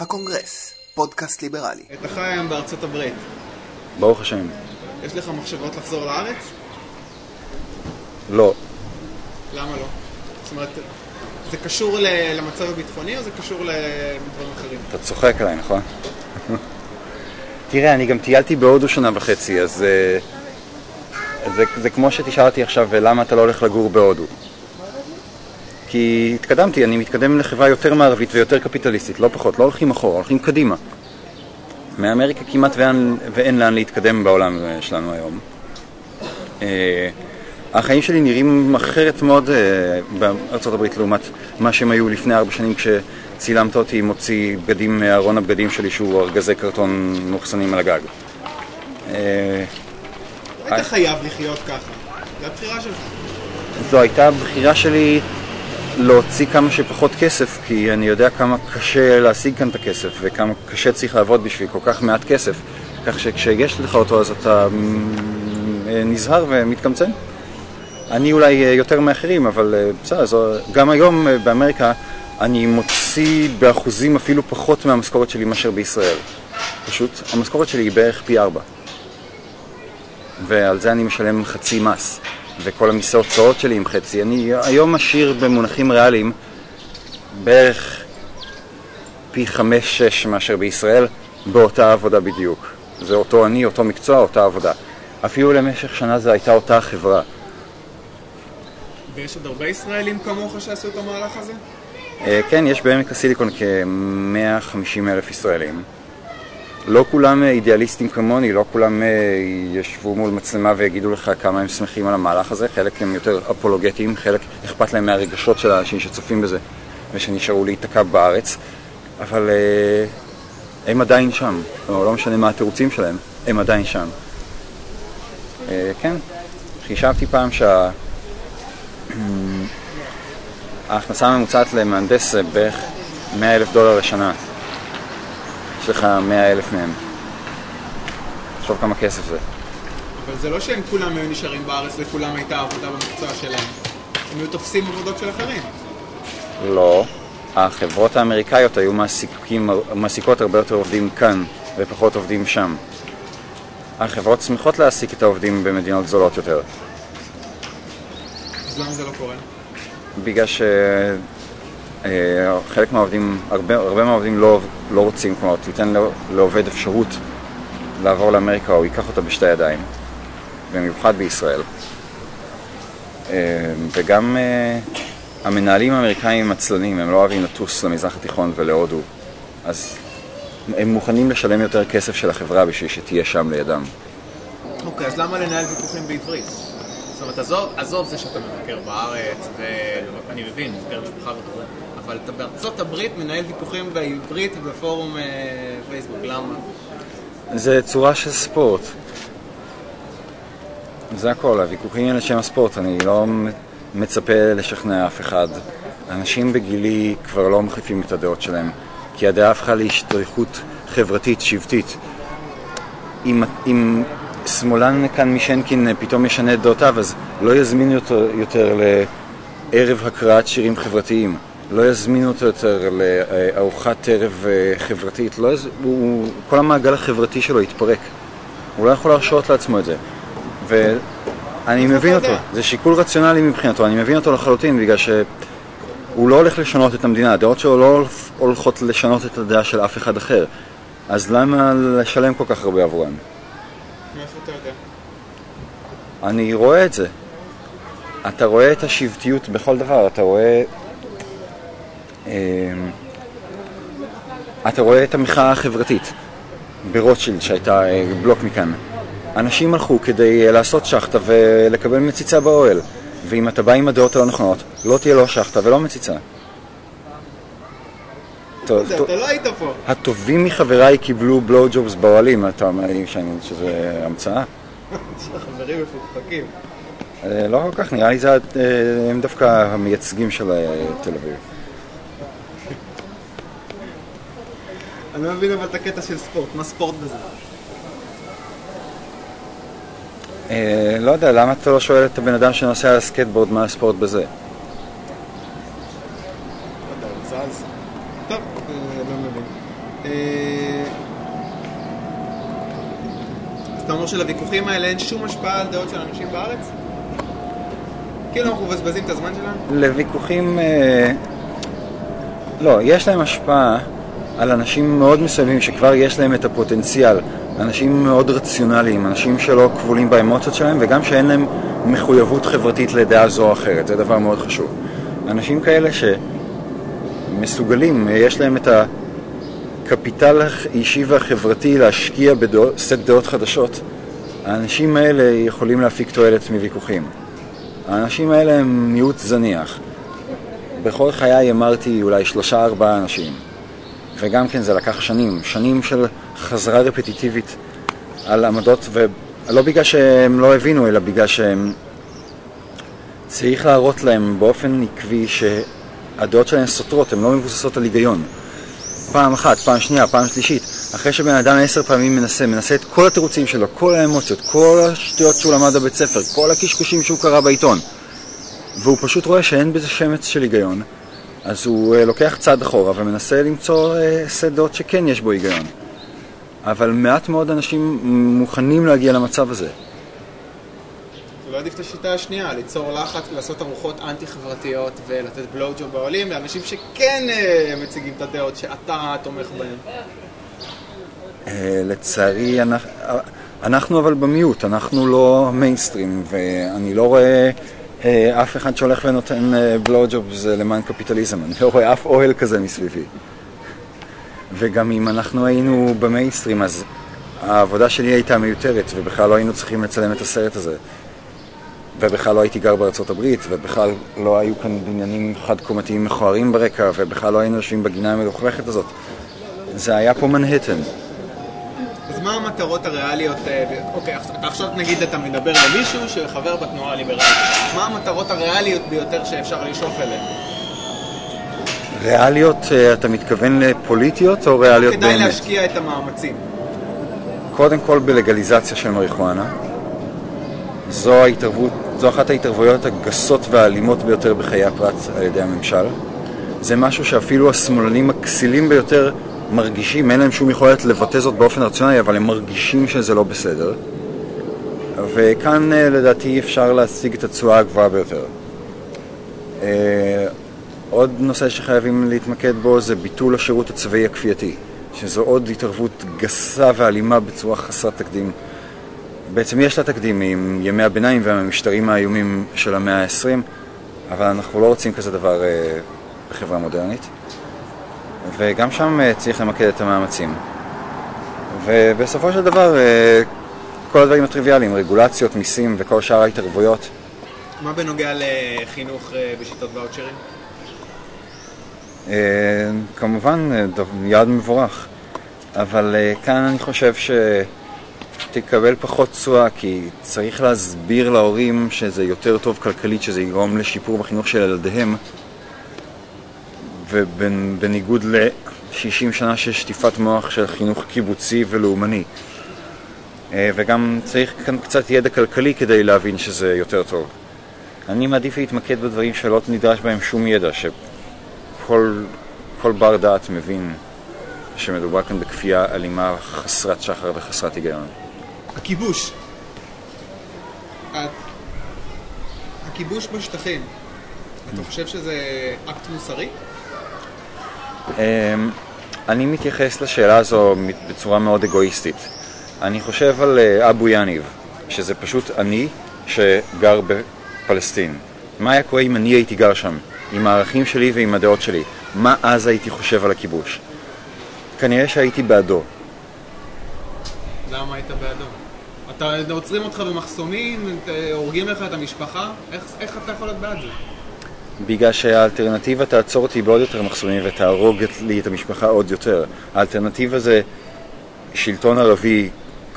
הקונגרס, פודקאסט ליברלי. אתה חי היום בארצות הברית. ברוך השם. יש לך מחשבות לחזור לארץ? לא. למה לא? זאת אומרת, זה קשור למצב הביטחוני או זה קשור לדברים אחרים? אתה צוחק עליי, נכון? תראה, אני גם טיילתי בהודו שנה וחצי, אז אה, זה, זה כמו שתשאל אותי עכשיו, למה אתה לא הולך לגור בהודו? כי התקדמתי, אני מתקדם לחברה יותר מערבית ויותר קפיטליסטית, לא פחות, לא הולכים אחורה, הולכים קדימה. מאמריקה כמעט ואין, ואין לאן להתקדם בעולם שלנו היום. אה, החיים שלי נראים אחרת מאוד אה, בארצות הברית לעומת מה שהם היו לפני ארבע שנים כשצילמת אותי מוציא בגדים מארון הבגדים שלי שהוא ארגזי קרטון מאוחסנים על הגג. אה, היית חייב לחיות ככה. זו הבחירה שלך. זו הייתה הבחירה שלי להוציא כמה שפחות כסף, כי אני יודע כמה קשה להשיג כאן את הכסף, וכמה קשה צריך לעבוד בשביל כל כך מעט כסף, כך שכשיש לך אותו אז אתה אה, נזהר ומתקמצן. אני אולי אה, יותר מאחרים, אבל אה, בסדר, גם היום באמריקה אני מוציא באחוזים אפילו פחות מהמשכורת שלי מאשר בישראל. פשוט, המשכורת שלי היא בערך פי ארבע. ועל זה אני משלם חצי מס, וכל המיסי הוצאות שלי עם חצי. אני היום משאיר במונחים ריאליים בערך פי חמש-שש מאשר בישראל, באותה עבודה בדיוק. זה אותו אני, אותו מקצוע, אותה עבודה. אפילו למשך שנה זו הייתה אותה חברה. ויש עוד הרבה ישראלים כמוך שעשו את המהלך הזה? אה, כן, יש בעמק הסיליקון כ-150 אלף ישראלים. לא כולם אה, אידיאליסטים כמוני, לא כולם אה, ישבו מול מצלמה ויגידו לך כמה הם שמחים על המהלך הזה, חלק הם יותר אפולוגטיים, חלק אכפת להם מהרגשות של האנשים שצופים בזה ושנשארו להיתקע בארץ, אבל אה, הם עדיין שם, לא, לא משנה מה התירוצים שלהם, הם עדיין שם. כן, חישבתי פעם שה... ההכנסה הממוצעת למהנדס זה בערך 100 אלף דולר לשנה. יש לך 100 אלף מהם. תחשוב כמה כסף זה. אבל זה לא שהם כולם היו נשארים בארץ לכולם הייתה עבודה במקצוע שלהם. הם היו תופסים עבודות של אחרים. לא. החברות האמריקאיות היו מעסיקים, מעסיקות הרבה יותר עובדים כאן ופחות עובדים שם. החברות שמחות להעסיק את העובדים במדינות גדולות יותר. אז למה זה לא קורה? בגלל שחלק מהעובדים, הרבה, הרבה מהעובדים לא, לא רוצים, כלומר, תיתן לעובד אפשרות לעבור לאמריקה, הוא ייקח אותה בשתי ידיים, במיוחד בישראל. אה, וגם אה, המנהלים האמריקאים הם עצלנים, הם לא אוהבים לטוס למזרח התיכון ולהודו, אז הם מוכנים לשלם יותר כסף של החברה בשביל שתהיה שם לידם. אוקיי, אז למה לנהל ויכוחים בעברית? זאת אומרת, עזוב, עזוב זה שאתה מבקר בארץ, ואני מבין, מבקר משפחה וכו', אבל אתה בארצות הברית מנהל ויכוחים בעברית בפורום אה, פייסבוק, למה? זה צורה של ספורט. זה הכל, הוויכוחים הם לשם הספורט, אני לא מצפה לשכנע אף אחד. אנשים בגילי כבר לא מחליפים את הדעות שלהם, כי הדעה הפכה להשתייכות חברתית, שבטית. אם, אם שמאלן כאן משנקין פתאום ישנה את דעותיו, אז לא יזמינו אותו יותר לערב הקראת שירים חברתיים. לא יזמינו אותו יותר לארוחת ערב אה, חברתית. לא יז... הוא... כל המעגל החברתי שלו יתפרק. הוא לא יכול להרשות לעצמו את זה. ואני מבין אתה אותו. זה שיקול רציונלי מבחינתו, אני מבין אותו לחלוטין, בגלל שהוא לא הולך לשנות את המדינה, הדעות שלו לא הולכות לשנות את הדעה של אף אחד אחר. אז למה לשלם כל כך הרבה עבורן? מאיפה אתה יודע? אני רואה את זה. אתה רואה את השבטיות בכל דבר, אתה רואה... אמ, אתה רואה את המחאה החברתית ברוטשילד שהייתה אה, בלוק מכאן. אנשים הלכו כדי אה, לעשות שחטה ולקבל מציצה באוהל. ואם אתה בא עם הדעות הלא נכונות, לא תהיה לא שחטה ולא מציצה. אתה לא היית פה. הטובים מחבריי קיבלו בלואו ג'ובס באוהלים, אתה אומר לי שזה המצאה? חברים מפוקפקים. אה, לא כל כך, נראה לי זה, אה, הם דווקא המייצגים של אה, תל אביב. אני לא מבין אבל את הקטע של ספורט, מה ספורט בזה? אה, לא יודע, למה אתה לא שואל את הבן אדם שנוסע על סקטבורד מה הספורט בזה? טוב, אה, לא מבין. אה, אז אתה אומר שלוויכוחים האלה אין שום השפעה על דעות של אנשים בארץ? כאילו אנחנו מבזבזים את הזמן שלנו? לוויכוחים... לא, יש להם השפעה על אנשים מאוד מסוימים שכבר יש להם את הפוטנציאל. אנשים מאוד רציונליים, אנשים שלא כבולים באמוציות שלהם וגם שאין להם מחויבות חברתית לדעה זו או אחרת, זה דבר מאוד חשוב. אנשים כאלה שמסוגלים, יש להם את הקפיטל האישי והחברתי להשקיע בסט דעות חדשות, האנשים האלה יכולים להפיק תועלת מוויכוחים. האנשים האלה הם מיעוט זניח. בכל חיי אמרתי אולי שלושה ארבעה אנשים. וגם כן זה לקח שנים, שנים של חזרה רפטיטיבית על עמדות, ולא בגלל שהם לא הבינו, אלא בגלל שהם... צריך להראות להם באופן עקבי שהדעות שלהם סותרות, הן לא מבוססות על היגיון. פעם אחת, פעם שנייה, פעם שלישית, אחרי שבן אדם עשר פעמים מנסה, מנסה את כל התירוצים שלו, כל האמוציות, כל השטויות שהוא למד בבית ספר, כל הקשקושים שהוא קרא בעיתון, והוא פשוט רואה שאין בזה שמץ של היגיון, אז הוא uh, לוקח צעד אחורה ומנסה למצוא uh, סט דעות שכן יש בו היגיון. אבל מעט מאוד אנשים מוכנים להגיע למצב הזה. לא עדיף את השיטה השנייה, ליצור לחץ, לעשות ארוחות אנטי-חברתיות ולתת בלואו-ג'וב בעולים לאנשים שכן uh, מציגים את הדעות שאתה תומך בהן. Uh, לצערי, אנחנו, אנחנו אבל במיעוט, אנחנו לא מיינסטרים, ואני לא רואה אה, אף אחד שהולך ונותן בלואו-ג'ובס אה, למען קפיטליזם. אני לא רואה אף אוהל כזה מסביבי. וגם אם אנחנו היינו במיינסטרים, אז העבודה שלי הייתה מיותרת, ובכלל לא היינו צריכים לצלם את הסרט הזה. ובכלל לא הייתי גר בארצות הברית, ובכלל לא היו כאן בניינים חד-קומתיים מכוערים ברקע, ובכלל לא היינו יושבים בגינה המלוכלכת הזאת. זה היה פה מנהטן. אז מה המטרות הריאליות, אה, אוקיי, עכשיו נגיד אתה מדבר למישהו שחבר בתנועה הליברלית, מה המטרות הריאליות ביותר שאפשר לשאוף אליהן? ריאליות, אה, אתה מתכוון לפוליטיות או ריאליות באמת? כדאי להשקיע את המאמצים. קודם כל בלגליזציה של מריחואנה. זו ההתערבות, זו אחת ההתערבויות הגסות והאלימות ביותר בחיי הפרט על ידי הממשל. זה משהו שאפילו השמאלנים הכסילים ביותר מרגישים, אין להם שום יכולת לבטא זאת באופן רציונלי, אבל הם מרגישים שזה לא בסדר. וכאן אה, לדעתי אפשר להשיג את התשואה הגבוהה ביותר. אה, עוד נושא שחייבים להתמקד בו זה ביטול השירות הצבאי הכפייתי, שזו עוד התערבות גסה ואלימה בצורה חסרת תקדים. בעצם יש לה תקדים עם ימי הביניים והמשטרים האיומים של המאה ה-20, אבל אנחנו לא רוצים כזה דבר אה, בחברה מודרנית. וגם שם אה, צריך למקד את המאמצים. ובסופו של דבר, אה, כל הדברים הטריוויאליים, רגולציות, מיסים וכל שאר ההתערבויות. מה בנוגע לחינוך אה, בשיטות ואוצ'רים? כמובן, יעד מבורך, אבל כאן אני חושב שתקבל פחות תשואה, כי צריך להסביר להורים שזה יותר טוב כלכלית, שזה יגרום לשיפור בחינוך של ילדיהם, ובניגוד ל-60 שנה של שטיפת מוח של חינוך קיבוצי ולאומני. אה, וגם צריך כאן קצת ידע כלכלי כדי להבין שזה יותר טוב. אני מעדיף להתמקד בדברים שלא נדרש בהם שום ידע, שכל כל בר דעת מבין שמדובר כאן בכפייה אלימה חסרת שחר וחסרת היגיון. הכיבוש. הכיבוש בשטחים, אתה חושב שזה אקט מוסרי? אמ, אני מתייחס לשאלה הזו בצורה מאוד אגואיסטית. אני חושב על אה, אבו יניב, שזה פשוט אני שגר בפלסטין. מה היה קורה אם אני הייתי גר שם, עם הערכים שלי ועם הדעות שלי? מה אז הייתי חושב על הכיבוש? כנראה שהייתי בעדו. למה היית בעדו? אתה עוצרים אותך במחסומים, הורגים לך את המשפחה? איך, איך אתה יכול להיות בעד זה? בגלל שהאלטרנטיבה תעצור אותי בעוד יותר מחסומים ותהרוג לי את המשפחה עוד יותר. האלטרנטיבה זה שלטון ערבי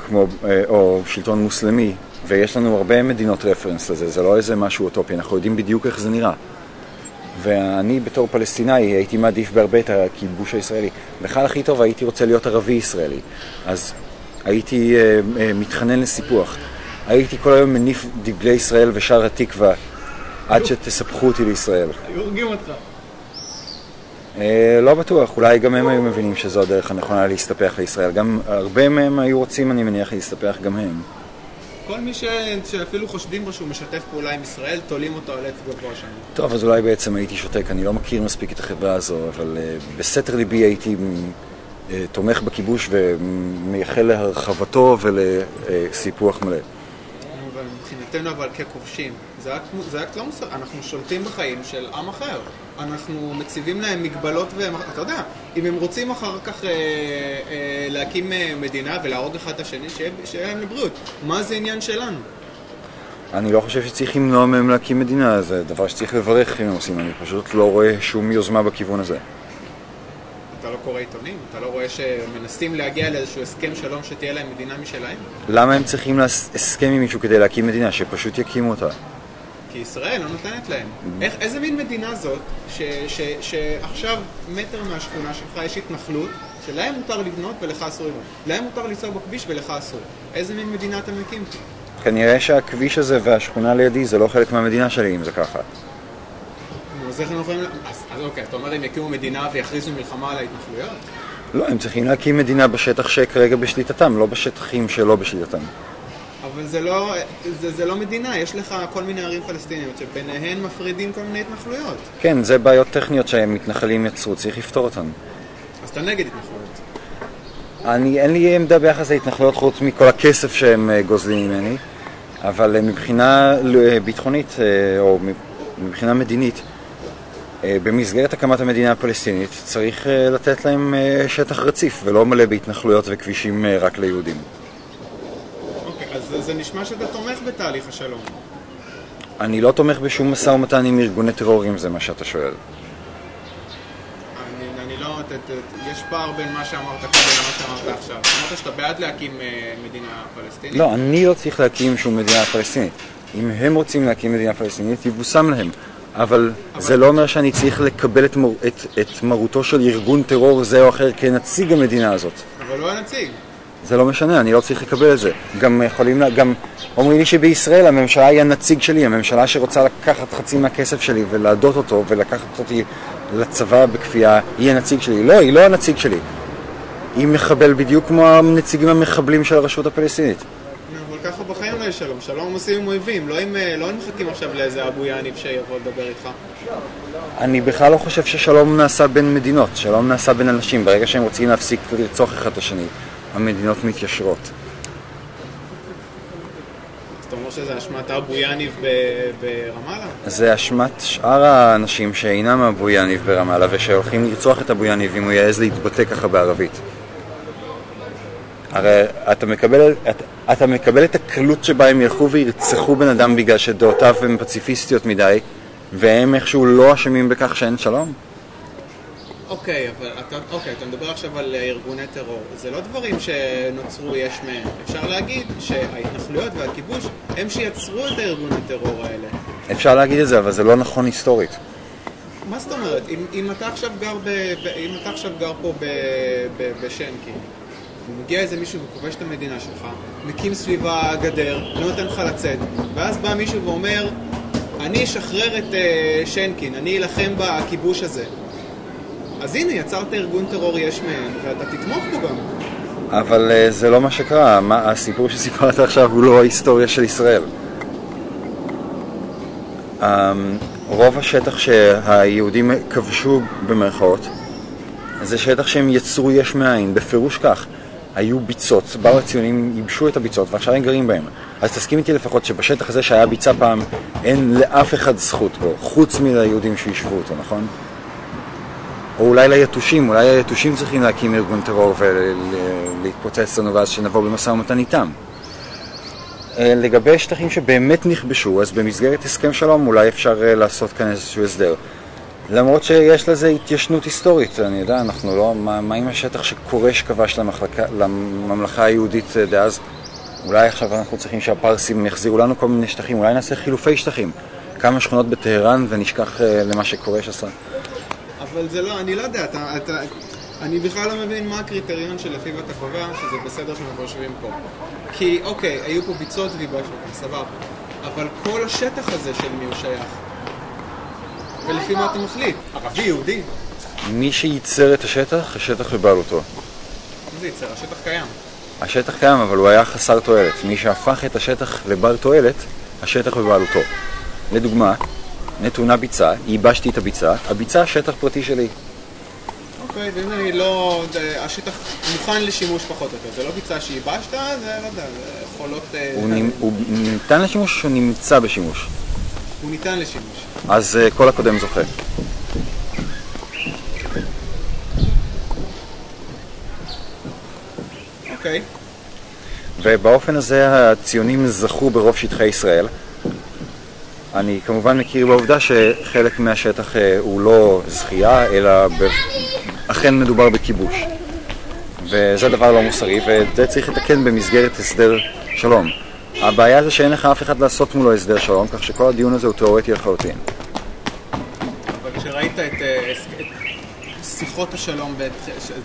כמו, אה, או שלטון מוסלמי, ויש לנו הרבה מדינות רפרנס לזה, זה לא איזה משהו אוטופי, אנחנו יודעים בדיוק איך זה נראה. ואני בתור פלסטינאי הייתי מעדיף בהרבה את הכיבוש הישראלי. בכלל הכי טוב הייתי רוצה להיות ערבי ישראלי. אז הייתי uh, uh, מתחנן לסיפוח. הייתי כל היום מניף דגלי ישראל ושר התקווה עד שתספחו אותי לישראל. היו הורגים אותך. אה, לא בטוח, אולי גם הם היו מבינים שזו הדרך הנכונה להסתפח לישראל. גם הרבה מהם היו רוצים, אני מניח, להסתפח גם הם. כל מי ש... שאפילו חושדים בו שהוא משתף פעולה עם ישראל, תולים אותו על עץ גבוה שם. טוב, אז אולי בעצם הייתי שותק, אני לא מכיר מספיק את החברה הזו, אבל uh, בסתר ליבי הייתי uh, תומך בכיבוש ומייחל להרחבתו ולסיפוח מלא. מבחינתנו אבל ככובשים, זה אקט, זה אקט לא מוסר, אנחנו שולטים בחיים של עם אחר. אנחנו מציבים להם מגבלות ואתה יודע, אם הם רוצים אחר כך אה, אה, להקים אה, מדינה ולהרוג אחד את השני, שיהיה להם לבריאות. מה זה עניין שלנו? אני לא חושב שצריך למנוע מהם להקים מדינה, זה דבר שצריך לברך אם הם עושים, אני פשוט לא רואה שום יוזמה בכיוון הזה. אתה לא קורא עיתונים? אתה לא רואה שמנסים להגיע לאיזשהו הסכם שלום שתהיה להם מדינה משלהם? למה הם צריכים הסכם עם מישהו כדי להקים מדינה? שפשוט יקימו אותה. כי ישראל לא נותנת להם. איך, איזה מין מדינה זאת, ש, ש, שעכשיו מטר מהשכונה שלך יש התנחלות, שלהם מותר לבנות ולך אסור לבנות. להם מותר לנסוע בכביש ולך אסור. איזה מין מדינה אתה מקים? כנראה שהכביש הזה והשכונה לידי זה לא חלק מהמדינה שלי, אם זה ככה. אז איך הם יכולים... אז, אז אוקיי, אתה אומר הם יקימו מדינה ויכריזו מלחמה על ההתנחלויות? לא, הם צריכים להקים מדינה בשטח שכרגע בשליטתם, לא בשטחים שלא בשליטתם. אבל זה לא, זה, זה לא מדינה, יש לך כל מיני ערים פלסטיניות שביניהן מפרידים כל מיני התנחלויות. כן, זה בעיות טכניות שהמתנחלים יצרו, צריך לפתור אותן. אז אתה נגד התנחלויות. אני, אין לי עמדה ביחס להתנחלויות חוץ מכל הכסף שהם אה, גוזלים ממני, אבל אה, מבחינה אה, ביטחונית, או מבחינה מדינית, במסגרת הקמת המדינה הפלסטינית צריך לתת להם שטח רציף ולא מלא בהתנחלויות וכבישים רק ליהודים. זה נשמע שאתה תומך בתהליך השלום. אני לא תומך בשום משא ומתן עם ארגוני טרור, אם זה מה שאתה שואל. אני, אני לא... ת, ת, יש פער בין מה שאמרת קודם למה שאמרת עכשיו. אמרת שאתה בעד להקים מדינה פלסטינית? לא, אני לא צריך להקים שום מדינה פלסטינית. אם הם רוצים להקים מדינה פלסטינית, יבושם להם. אבל, זה לא אומר שאני צריך לקבל את, מר, את, את מרותו של ארגון טרור זה או אחר כנציג המדינה הזאת. אבל לא הנציג. זה לא משנה, אני לא צריך לקבל את זה. גם יכולים, גם אומרים לי שבישראל הממשלה היא הנציג שלי, הממשלה שרוצה לקחת חצי מהכסף שלי ולהדות אותו ולקחת אותי לצבא בכפייה, היא הנציג שלי. לא, היא לא הנציג שלי. היא מחבל בדיוק כמו הנציגים המחבלים של הרשות הפלסטינית. בחיים לא יש שלום. שלום עושים עם אויבים, לא עם, לא עם מחכים עכשיו לאיזה אבו יאניב שיבוא לדבר איתך. אני בכלל לא חושב ששלום נעשה בין מדינות, שלום נעשה בין אנשים. ברגע שהם רוצים להפסיק לרצוח אחד את השני, המדינות מתיישרות. אתה אומר שזה אשמת אבו יאניב ברמאללה? זה אשמת שאר האנשים שאינם אבו יאניב ברמאללה ושהולכים לרצוח את אבו יאניב אם הוא יעז להתבטא ככה בערבית. הרי אתה מקבל, אתה, אתה מקבל את הקלות שבה הם ילכו וירצחו בן אדם בגלל שדעותיו הן פציפיסטיות מדי והם איכשהו לא אשמים בכך שאין שלום? אוקיי, אבל אתה, אוקיי, אתה מדבר עכשיו על ארגוני טרור. זה לא דברים שנוצרו יש מהם. אפשר להגיד שההתנחלויות והכיבוש הם שיצרו את הארגוני טרור האלה. אפשר להגיד את זה, אבל זה לא נכון היסטורית. מה זאת אומרת? אם, אם, אתה, עכשיו גר ב, אם אתה עכשיו גר פה ב, ב, בשנקין, ומגיע איזה מישהו וכובש את המדינה שלך, מקים סביבה גדר, לא נותן לך לצאת, ואז בא מישהו ואומר, אני אשחרר את uh, שנקין, אני אלחם בכיבוש הזה. אז הנה, יצרת ארגון טרור יש מהם, ואתה תתמוך בו גם. אבל uh, זה לא מה שקרה, מה, הסיפור שסיפרת עכשיו הוא לא ההיסטוריה של ישראל. Um, רוב השטח שהיהודים כבשו במרכאות זה שטח שהם יצרו יש מאין, בפירוש כך. היו ביצות, באו הציונים, ייבשו את הביצות ועכשיו הם גרים בהם. אז תסכים איתי לפחות שבשטח הזה שהיה ביצה פעם, אין לאף אחד זכות בו, חוץ מליהודים שישבו אותו, נכון? או אולי ליתושים, אולי היתושים צריכים להקים ארגון טרור ולהתפוצץ לנו ואז שנבוא במשא ומתן איתם. אה, לגבי שטחים שבאמת נכבשו, אז במסגרת הסכם שלום אולי אפשר אה, לעשות כאן איזשהו הסדר. למרות שיש לזה התיישנות היסטורית, אני יודע, אנחנו לא... מה, מה עם השטח שכורש כבש למחלקה, לממלכה היהודית אה, דאז? אולי עכשיו אנחנו צריכים שהפרסים יחזירו לנו כל מיני שטחים, אולי נעשה חילופי שטחים. כמה שכונות בטהרן ונשכח למה שכורש עשה. אבל זה לא, אני לא יודע, אתה, אתה, אני בכלל לא מבין מה הקריטריון שלפיו אתה קובע שזה בסדר שאנחנו יושבים פה. כי אוקיי, היו פה ביצות ויבשנו, סבבה. אבל כל השטח הזה של מי הוא שייך. ולפי מה אתה מחליט? ערבי, יהודי? מי שייצר את השטח, השטח בבעלותו. מה זה ייצר? השטח קיים. השטח קיים, אבל הוא היה חסר תועלת. מי שהפך את השטח לבעל תועלת, השטח בבעלותו. לדוגמה, נתונה ביצה, ייבשתי את הביצה, הביצה שטח פרטי שלי. אוקיי, ואם אני לא... זה- השטח מוכן לשימוש פחות או יותר. זה לא ביצה שייבשת, זה לא יודע, זה יכולות... אה. הוא ניתן לשימוש או נמצא בשימוש? הוא ניתן לשימוש. אז uh, כל הקודם זוכה. אוקיי. ובאופן הזה הציונים זכו ברוב שטחי ישראל. אני כמובן מכיר בעובדה שחלק מהשטח אה, הוא לא זכייה, אלא ב... אכן מדובר בכיבוש. וזה דבר לא מוסרי, ואת זה צריך לתקן במסגרת הסדר שלום. הבעיה זה שאין לך אף אחד לעשות מולו הסדר שלום, כך שכל הדיון הזה הוא תיאורטי לחלוטין. אבל כשראית את, אה, את שיחות השלום,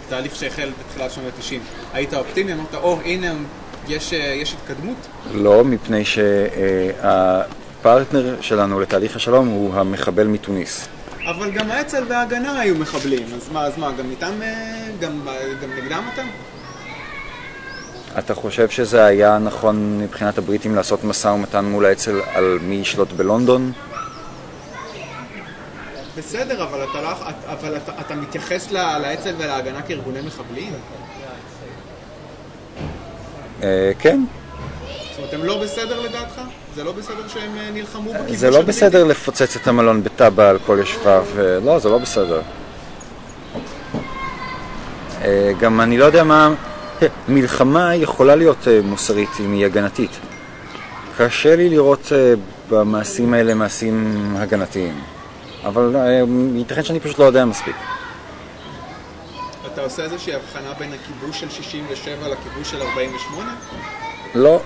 תהליך שהחל בתחילת שנות ה-90, היית אופטימי? אמרת, או, הנה, יש, אה, יש התקדמות? לא, מפני שהפרטנר שלנו לתהליך השלום הוא המחבל מתוניס. אבל גם האצ"ל וההגנה היו מחבלים, אז מה, אז מה, גם איתם, אה, גם, גם נגדם אתה? אתה חושב שזה היה נכון מבחינת הבריטים לעשות משא ומתן מול האצ"ל על מי ישלוט בלונדון? בסדר, אבל אתה, לא, אבל אתה, אתה מתייחס לאצ"ל ולהגנה כארגוני מחבלים? אה, כן. זאת אומרת, הם לא בסדר לדעתך? זה לא בסדר שהם אה, נלחמו בכיבוש זה לא? בסדר לפוצץ את המלון בטאבה על כל יושביו, אה, לא, זה לא בסדר. גם אני לא יודע מה... מלחמה יכולה להיות אה, מוסרית אם היא הגנתית. קשה לי לראות אה, במעשים האלה מעשים הגנתיים. אבל אה, ייתכן שאני פשוט לא יודע מספיק. אתה עושה איזושהי הבחנה בין הכיבוש של 67 לכיבוש של 48? לא.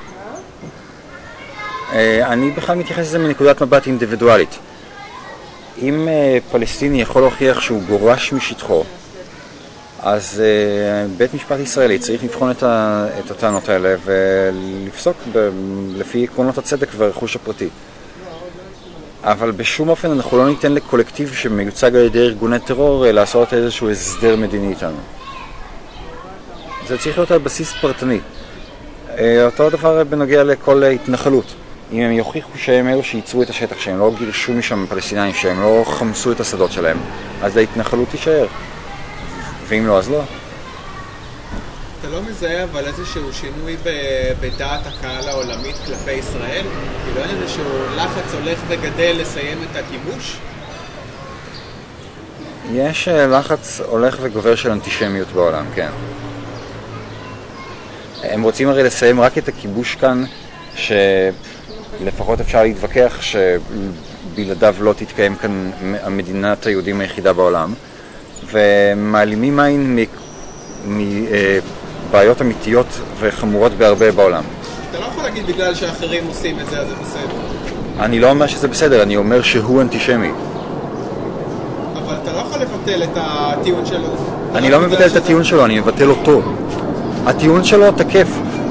אני בכלל מתייחס לזה מנקודת מבט אינדיבידואלית. אם פלסטיני יכול להוכיח שהוא גורש משטחו, אז אה, בית משפט ישראלי צריך לבחון את, ה, את הטענות האלה ולפסוק ב, לפי עקרונות הצדק והרכוש הפרטי. אבל בשום אופן אנחנו לא ניתן לקולקטיב שמיוצג על ידי ארגוני טרור אה, לעשות איזשהו הסדר מדיני איתנו. זה צריך להיות על בסיס פרטני. אה, אותו דבר בנוגע לכל התנחלות. אם הם יוכיחו שהם אלו שייצרו את השטח, שהם לא גירשו משם פלסטינאים, שהם לא חמסו את השדות שלהם, אז ההתנחלות תישאר. ואם לא, אז לא. אתה לא מזהה אבל איזשהו שינוי ב- בדעת הקהל העולמית כלפי ישראל? כאילו אין איזשהו לחץ הולך וגדל לסיים את הכיבוש? יש אה, לחץ הולך וגובר של אנטישמיות בעולם, כן. הם רוצים הרי לסיים רק את הכיבוש כאן, שלפחות אפשר להתווכח שבלעדיו לא תתקיים כאן המדינת היהודים היחידה בעולם, ומעלימים עין מבעיות אמיתיות וחמורות בהרבה בעולם. אתה לא יכול להגיד בגלל שאחרים עושים את זה, אז זה בסדר. אני לא אומר שזה בסדר, אני אומר שהוא אנטישמי. אבל אתה לא יכול לבטל את הטיעון שלו. אני לא מבטל את הטיעון שלו, אני מבטל אותו. הטיעון שלו תקף.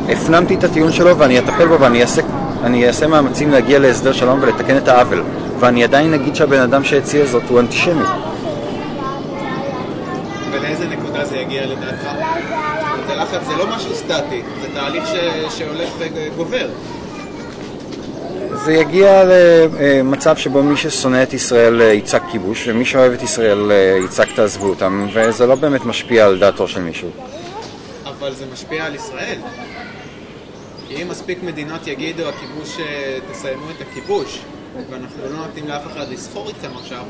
הפנמתי את הטיעון שלו ואני אטפל בו ואני אעשה, אני אעשה מאמצים להגיע להסדר שלום ולתקן את העוול. ואני עדיין אגיד שהבן אדם שהציע זאת הוא אנטישמי. יגיע לדעתך? זאת אומרת, הלחץ זה לא משהו סטטי, זה תהליך ש- שהולך וגובר. זה יגיע למצב שבו מי ששונא את ישראל אה, יצעק כיבוש, ומי שאוהב את ישראל אה, יצעק תעזבו אותם, וזה לא באמת משפיע על דעתו של מישהו. אבל זה משפיע על ישראל. כי אם מספיק מדינות יגידו הכיבוש, אה, תסיימו את הכיבוש, ואנחנו לא נותנים לאף אחד לסחור איתכם עכשיו,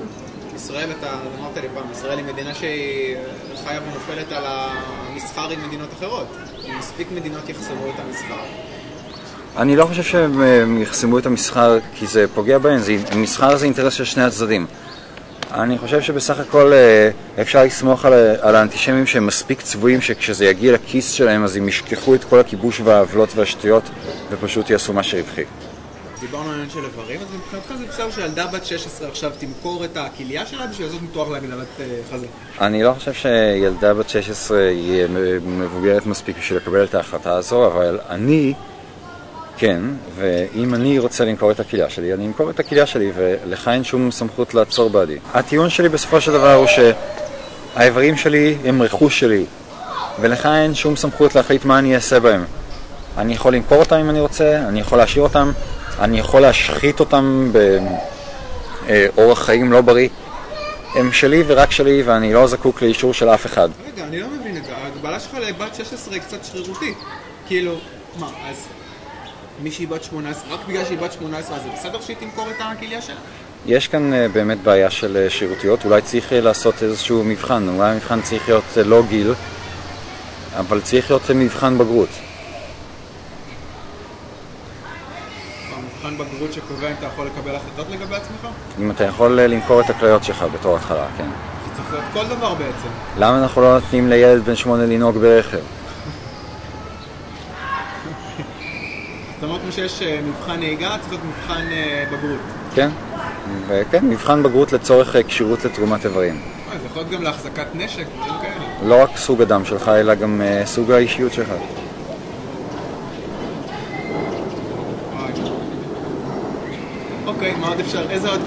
ישראל, אתה אמרת לי פעם, ישראל היא מדינה שהיא אה, חיה ונופלת על המסחר עם מדינות אחרות. מספיק מדינות יחסמו את המסחר. אני לא חושב שהם אה, יחסמו את המסחר כי זה פוגע בהם, זה, מסחר זה אינטרס של שני הצדדים. אני חושב שבסך הכל אה, אפשר לסמוך על, על האנטישמים שהם מספיק צבועים שכשזה יגיע לכיס שלהם אז הם ישכחו את כל הכיבוש והעוולות והשטויות ופשוט יעשו מה שרווחי. דיברנו על העניין של איברים, אז מבחינתך זה בסדר שילדה בת 16 עכשיו תמכור את הכליה שלה בשביל לעשות ניתוח להגדלת אה, חזה. אני לא חושב שילדה בת 16 היא מבוגרת מספיק בשביל לקבל את ההחלטה הזו, אבל אני כן, ואם אני רוצה למכור את הכליה שלי, אני אמכור את הכליה שלי, ולך אין שום סמכות לעצור בעדי. הטיעון שלי בסופו של דבר הוא האיברים שלי הם רכוש שלי, ולך אין שום סמכות להחליט מה אני אעשה בהם. אני יכול למכור אותם אם אני רוצה, אני יכול להשאיר אותם, אני יכול להשחית אותם באורח חיים לא בריא. הם שלי ורק שלי, ואני לא זקוק לאישור של אף אחד. רגע, אני לא מבין את זה. ההגבלה שלך לבת 16 היא קצת שרירותית. כאילו, מה, אז מישהי בת 18, רק בגלל שהיא בת 18 אז זה בסדר שהיא תמכור את הכליה שלה? יש כאן אה, באמת בעיה של אה, שירותיות, אולי צריך אה, לעשות איזשהו מבחן, אולי המבחן צריך להיות אה, לא גיל, אבל צריך להיות אה, מבחן בגרות. המבחן בגרות שקובע אם אתה יכול לקבל החלטות לגבי עצמך? אם אתה יכול אה, למכור את הכליות שלך בתור התחלה, כן. זה צריך להיות כל דבר בעצם. למה אנחנו לא נותנים לילד בן שמונה לנהוג ברכב? זאת אומרת כמו שיש אה, מבחן נהיגה, צריך להיות מבחן אה, בגרות. כן? וכן, מבחן בגרות לצורך כשירות לתרומת איברים. זה יכול להיות גם להחזקת נשק, דברים כאלה. לא רק סוג הדם שלך, אלא גם סוג האישיות שלך. וואי. אוקיי, מה עוד אפשר, איזה עוד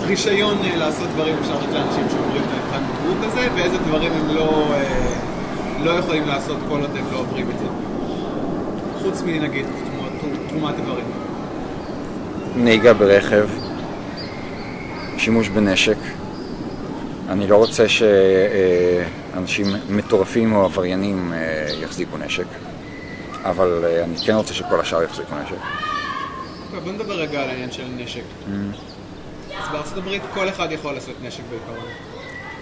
רישיון אה, לעשות דברים אפשר לתת לאנשים שעוברים את המבחן בגרות הזה, ואיזה דברים הם לא, אה, לא יכולים לעשות כל עוד הם לא עוברים את זה. חוץ מנגיד תרומת- איברים. נהיגה ברכב, שימוש בנשק. אני לא רוצה שאנשים מטורפים או עבריינים אה, יחזיקו נשק, אבל אה, אני כן רוצה שכל השאר יחזיקו נשק. טוב, בוא נדבר רגע על העניין של נשק. אז בארצות הברית כל אחד יכול לשאת נשק בעיקרון.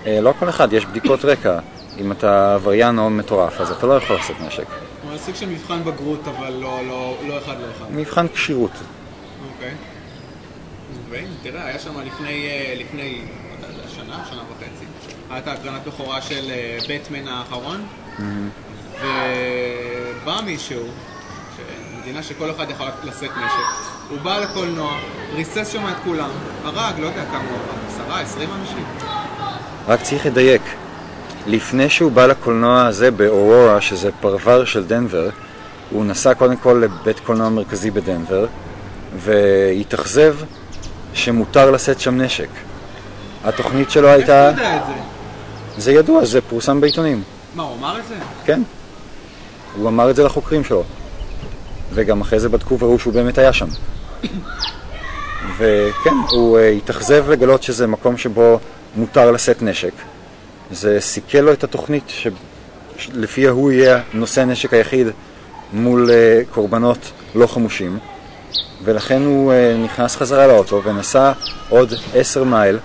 אה, לא כל אחד, יש בדיקות רקע. אם אתה עבריין או מטורף, אז אתה לא יכול לשאת נשק. כלומר, סוג של מבחן בגרות, אבל לא, לא, לא אחד לאחד. מבחן כשירות. אוקיי. והנה, תראה, היה שם לפני, אה, לפני, לא שנה, שנה וחצי. הייתה הקרנת בכורה של אה, בטמן האחרון, ובא מישהו, מדינה שכל אחד יכול לשאת נשק, הוא בא לקולנוע, ריסס שם את כולם, הרג, לא יודע כמה הוא הרג, עשרה, עשרים אנשים. רק צריך לדייק. לפני שהוא בא לקולנוע הזה באורורה, שזה פרבר של דנבר, הוא נסע קודם כל לבית קולנוע מרכזי בדנבר, והתאכזב שמותר לשאת שם נשק. התוכנית שלו איך אתה הייתה... יודע את זה? זה ידוע, זה פורסם בעיתונים. מה, הוא אמר את זה? כן. הוא אמר את זה לחוקרים שלו. וגם אחרי זה בדקו וראו שהוא באמת היה שם. וכן, הוא uh, התאכזב לגלות שזה מקום שבו מותר לשאת נשק. זה סיכל לו את התוכנית שלפיה הוא יהיה נושא הנשק היחיד מול אה, קורבנות לא חמושים. ולכן הוא אה, נכנס חזרה לאוטו ונסע עוד עשר מייל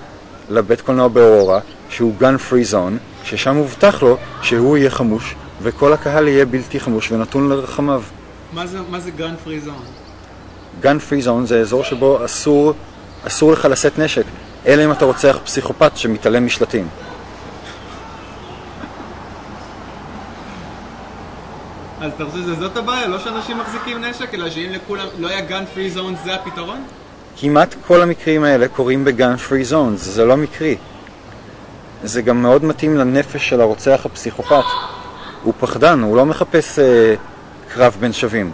לבית קולנוע באורורה, שהוא gun free zone, ששם הובטח לו שהוא יהיה חמוש, וכל הקהל יהיה בלתי חמוש ונתון לרחמיו. מה זה, gun free zone? gun free zone זה אזור שבו אסור, אסור לך לשאת נשק, אלא אם אתה רוצח פסיכופת שמתעלם משלטים. אז אתה חושב שזאת הבעיה? לא שאנשים מחזיקים נשק, אלא שאם לכולם לא היה גן פרי זון זה הפתרון? כמעט כל המקרים האלה קורים בגן פרי זון, זה לא מקרי. זה גם מאוד מתאים לנפש של הרוצח הפסיכופת. הוא פחדן, הוא לא מחפש אה, קרב בין שווים.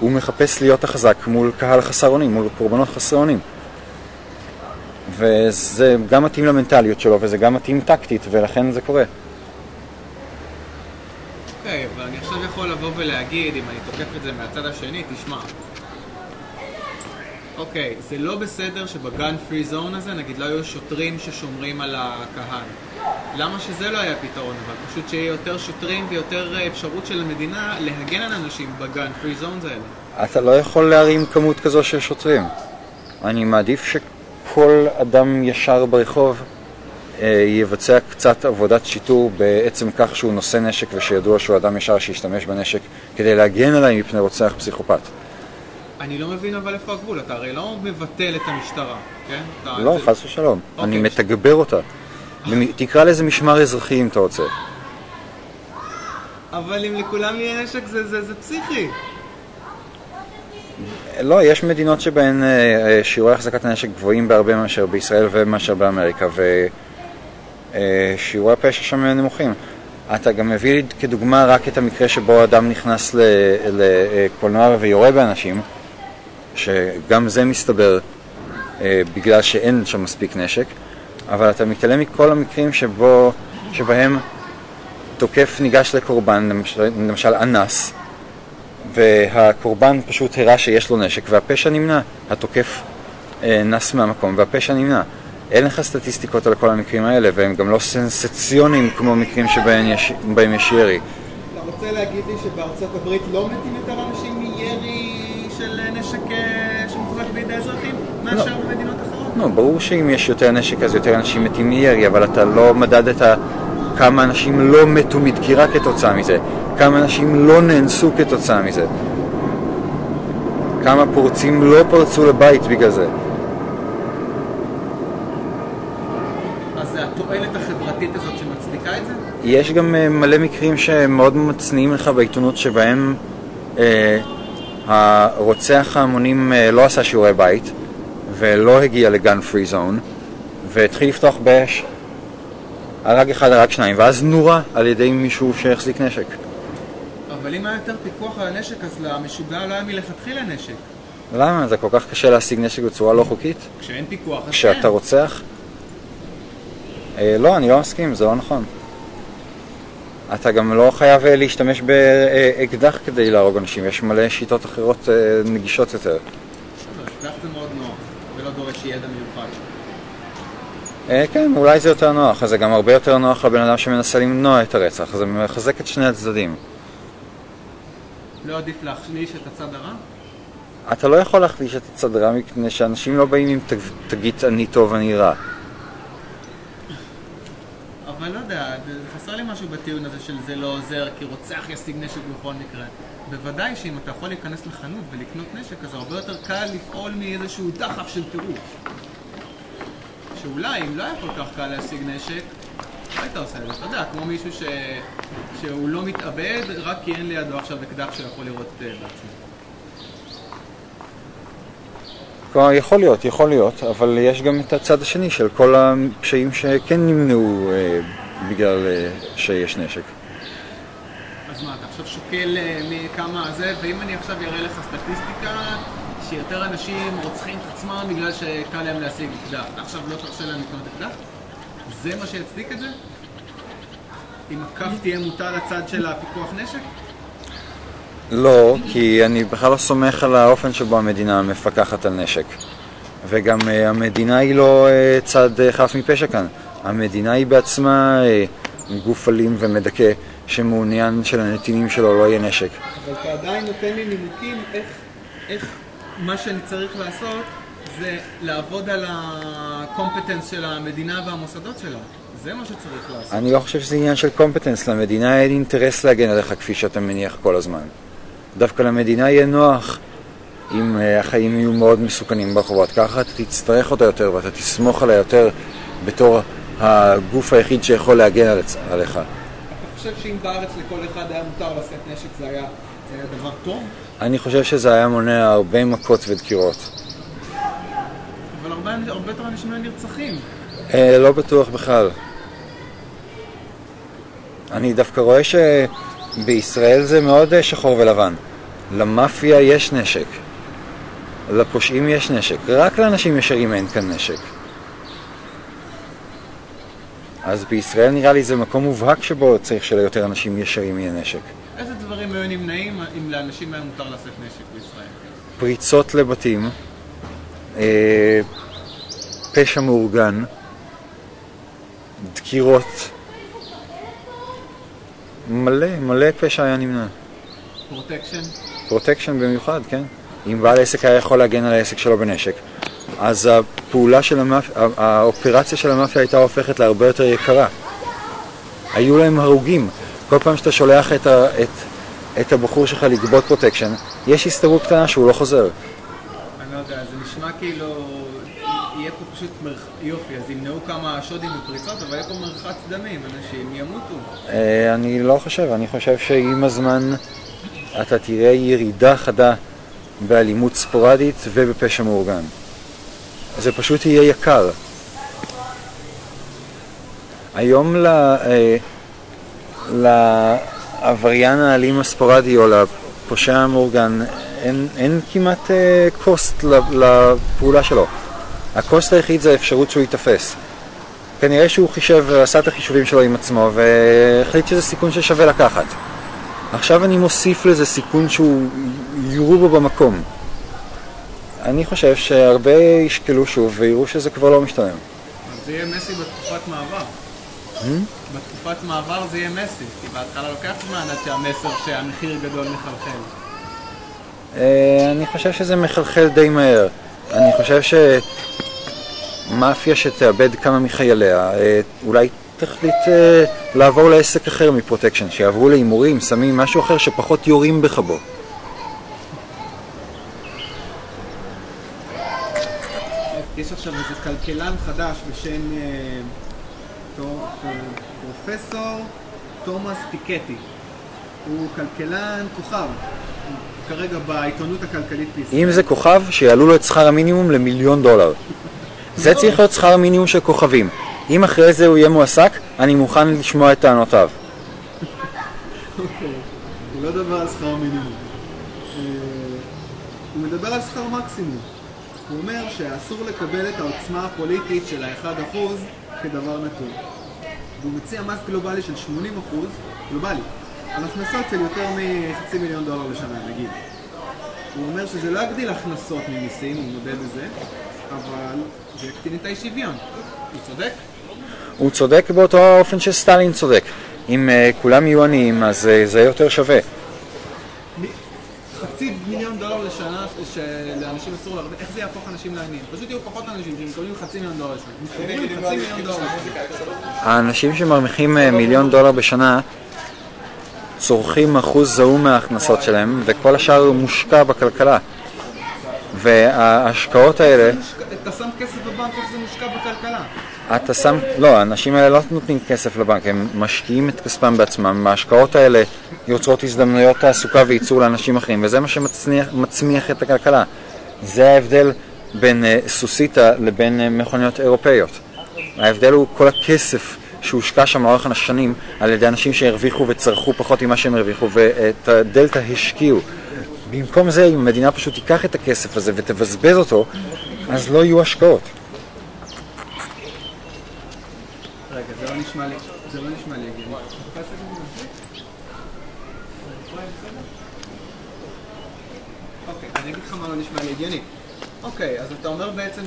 הוא מחפש להיות החזק מול קהל חסר אונים, מול קורבנות חסרי אונים. וזה גם מתאים למנטליות שלו, וזה גם מתאים טקטית, ולכן זה קורה. אוקיי, אבל אני עכשיו יכול לבוא ולהגיד, אם אני תוקף את זה מהצד השני, תשמע. אוקיי, זה לא בסדר שבגן פרי זון הזה, נגיד, לא היו שוטרים ששומרים על הקהל. למה שזה לא היה פתרון, אבל פשוט שיהיה יותר שוטרים ויותר אה, אפשרות של המדינה להגן על אנשים בגן פרי זונס האלה. אתה לא יכול להרים כמות כזו של שוטרים. אני מעדיף שכל אדם ישר ברחוב אה, יבצע קצת עבודת שיטור בעצם כך שהוא נושא נשק ושידוע שהוא אדם ישר שישתמש בנשק כדי להגן עליי מפני רוצח פסיכופת. אני לא מבין אבל איפה הגבול, אתה הרי לא מבטל את המשטרה, כן? אתה, לא, חס ושלום. אוקיי. אני מתגבר אותה. תקרא לזה משמר אזרחי אם אתה רוצה. אבל אם לכולם יהיה נשק זה, זה, זה פסיכי. לא, יש מדינות שבהן אה, אה, שיעורי החזקת הנשק גבוהים בהרבה מאשר בישראל ומאשר באמריקה, ושיעורי הפשע שם נמוכים. אתה גם מביא לי כדוגמה רק את המקרה שבו אדם נכנס לקולנוע ויורה באנשים, שגם זה מסתבר אה, בגלל שאין שם מספיק נשק, אבל אתה מתעלם מכל המקרים שבו שבהם תוקף ניגש לקורבן, למשל, למשל אנס, והקורבן פשוט הראה שיש לו נשק והפשע נמנע. התוקף אה, נס מהמקום והפשע נמנע. אין לך סטטיסטיקות על כל המקרים האלה, והם גם לא סנסציוניים כמו מקרים שבהם יש, יש ירי. אתה רוצה להגיד לי שבארצות הברית לא מתים יותר אנשים מירי של נשק אה, שמוחזק בידי אזרחים מאשר לא. במדינות אחרות? לא, ברור שאם יש יותר נשק אז יותר אנשים מתים מירי, אבל אתה לא מדדת כמה אנשים לא מתו מדקירה כתוצאה מזה, כמה אנשים לא נאנסו כתוצאה מזה, כמה פורצים לא פרצו לבית בגלל זה. יש גם uh, מלא מקרים שמאוד מצניעים לך בעיתונות שבהם uh, הרוצח ההמונים uh, לא עשה שיעורי בית ולא הגיע לגן פרי זון והתחיל לפתוח באש הרג אחד, הרג שניים, ואז נורה על ידי מישהו שהחזיק נשק. אבל אם היה יותר פיקוח על הנשק, אז למשוגע לא היה מלכתחילה נשק. למה? זה כל כך קשה להשיג נשק בצורה לא חוקית? כשאין פיקוח, אז כשאתה כן. רוצח? אה, לא, אני לא מסכים, זה לא נכון. אתה גם לא חייב אה, להשתמש באקדח כדי להרוג אנשים, יש מלא שיטות אחרות אה, נגישות יותר. אקדח זה מאוד נוח, דורש ידע מיוחד. כן, אולי זה יותר נוח, זה גם הרבה יותר נוח לבן אדם שמנסה למנוע את הרצח, זה מחזק את שני הצדדים. לא עדיף להחליש את הצד הרע? אתה לא יכול להחליש את הצד הרע מפני שאנשים לא באים עם תגית אני טוב, אני רע. אבל לא יודע, חסר לי משהו בטיעון הזה של זה לא עוזר, כי רוצח ישיג נשק בכל מקרה. בוודאי שאם אתה יכול להיכנס לחנות ולקנות נשק, אז הרבה יותר קל לפעול מאיזשהו דחף של טירוף. שאולי אם לא היה כל כך קל להשיג נשק, מה היית עושה את זה? אתה יודע, כמו מישהו ש... שהוא לא מתאבד רק כי אין לידו עכשיו אקדח שהוא יכול לראות uh, בעצמו. יכול להיות, יכול להיות, אבל יש גם את הצד השני של כל הפשעים שכן נמנעו אה, בגלל אה, שיש נשק. אז מה, אתה עכשיו שוקל אה, מכמה זה, ואם אני עכשיו אראה לך סטטיסטיקה שיותר אנשים רוצחים את עצמם בגלל שקל להם להשיג אקדח, עכשיו לא תרשה להם לקנות אקדח? זה מה שיצדיק את זה? אם הכף תהיה מוטה לצד של הפיקוח נשק? לא, כי אני בכלל לא סומך על האופן שבו המדינה מפקחת על נשק. וגם uh, המדינה היא לא uh, צד uh, חף מפשע כאן. המדינה היא בעצמה uh, גוף אלים ומדכא שמעוניין שלנתינים שלו לא יהיה נשק. אבל אתה עדיין נותן לי נימוקים איך, איך מה שאני צריך לעשות זה לעבוד על הקומפטנס של המדינה והמוסדות שלה. זה מה שצריך לעשות. אני לא חושב שזה עניין של קומפטנס. למדינה אין אינטרס להגן עליך כפי שאתה מניח כל הזמן. דווקא למדינה יהיה נוח אם אה, החיים יהיו מאוד מסוכנים ברחובות. ככה אתה תצטרך אותה יותר ואתה תסמוך עליה יותר בתור הגוף היחיד שיכול להגן עליך. חושב שאם בארץ לכל אחד היה מותר לשאת נשק זה היה, זה היה דבר טוב? אני חושב שזה היה מונע הרבה מכות ודקירות. אבל הרבה, הרבה יותר אנשים לא נרצחים. אה, לא בטוח בכלל. אני דווקא רואה שבישראל זה מאוד אה, שחור ולבן. למאפיה יש נשק, לפושעים יש נשק, רק לאנשים ישרים אין כאן נשק. אז בישראל נראה לי זה מקום מובהק שבו צריך שליותר אנשים ישרים יהיה נשק. איזה דברים היו נמנעים אם לאנשים היה מותר לשאת נשק בישראל? פריצות לבתים, אה, פשע מאורגן, דקירות, מלא, מלא פשע היה נמנע. פרוטקשן? פרוטקשן במיוחד, כן. אם בעל עסק היה יכול להגן על העסק שלו בנשק, אז הפעולה של המאפיה, האופרציה של המאפיה הייתה הופכת להרבה יותר יקרה. היו להם הרוגים. כל פעם שאתה שולח את, ה, את, את הבחור שלך לגבות פרוטקשן, יש הסתברות קטנה שהוא לא חוזר. אני לא יודע, זה נשמע כאילו יהיה פה פשוט מרח... יופי, אז ימנעו כמה שודים ופריצות, אבל יהיה פה מרחץ דמים, אנשים ימותו. אה, אני לא חושב, אני חושב שעם הזמן אתה תראה ירידה חדה באלימות ספורדית ובפשע מאורגן. זה פשוט יהיה יקר. היום ל... אה, לעבריין האלים הספורדי או לפושע המאורגן אין, אין כמעט קוסט לפעולה שלו. הקוסט היחיד זה האפשרות שהוא ייתפס. כנראה שהוא חישב, עשה את החישובים שלו עם עצמו והחליט שזה סיכון ששווה לקחת. עכשיו אני מוסיף לזה סיכון שהוא יורו בו במקום. אני חושב שהרבה ישקלו שוב ויראו שזה כבר לא משתלם. זה יהיה מסי בתקופת מעבר. Hmm? בתקופת מעבר זה יהיה מסי, כי בהתחלה לוקח זמן עד שהמסר שהמחיר גדול מחלחל. אה, אני חושב שזה מחלחל די מהר. אני חושב שמאפיה שתאבד כמה מחייליה, אה, אולי תחליט אה, לעבור לעסק אחר מפרוטקשן, שיעברו להימורים, סמים, משהו אחר שפחות יורים בך בו. יש עכשיו איזה כלכלן חדש בשם אה, אה, פרופסור תומאס פיקטי. הוא כלכלן כוכב. כרגע בעיתונות הכלכלית בישראל. אם זה כוכב, שיעלו לו את שכר המינימום למיליון דולר. זה צריך להיות שכר המינימום של כוכבים. אם אחרי זה הוא יהיה מועסק, אני מוכן לשמוע את טענותיו. אוקיי. הוא לא מדבר על שכר מינימום. אה, הוא מדבר על שכר מקסימום. הוא אומר שאסור לקבל את העוצמה הפוליטית של ה-1% כדבר נתון. והוא מציע מס גלובלי של 80% גלובלי, על הכנסות של יותר מחצי מיליון דולר לשנה נגיד. הוא אומר שזה לא יגדיל הכנסות ממיסים, הוא מודה בזה, אבל זה יקטין את האי שוויון. הוא צודק? הוא צודק באותו אופן שסטלין צודק. אם uh, כולם יהיו עניים, אז uh, זה יותר שווה. חצי מיליון דולר לשנה שלאנשים אסור להרוויח, איך זה יהפוך אנשים לעניים? פשוט יהיו פחות אנשים שמקבלים חצי מיליון דולר לשנה. מסתובבים חצי מיליון דולר. האנשים שמרוויחים אה, מיליון דולר בשנה צורכים אחוז זעום מההכנסות שלהם, וכל השאר מושקע בכלכלה. וההשקעות האלה, אתה שם כסף בבנק, איך זה מושקע בכלכלה? אתה שם, לא, האנשים האלה לא נותנים כסף לבנק, הם משקיעים את כספם בעצמם, ההשקעות האלה יוצרות הזדמנויות תעסוקה וייצור לאנשים אחרים, וזה מה שמצמיח את הכלכלה. זה ההבדל בין אה, סוסיתא לבין אה, מכוניות אירופאיות. ההבדל הוא כל הכסף שהושקע שם לאורך השנים על ידי אנשים שהרוויחו וצרכו פחות ממה שהם הרוויחו, ואת הדלתא השקיעו. במקום זה, אם המדינה פשוט תיקח את הכסף הזה ותבזבז אותו, אז לא יהיו השקעות. רגע, זה לא נשמע לי, זה לא נשמע לי הגיוני. אוקיי, אני אגיד לך מה לא נשמע לי הגיוני. אוקיי, אז אתה אומר בעצם.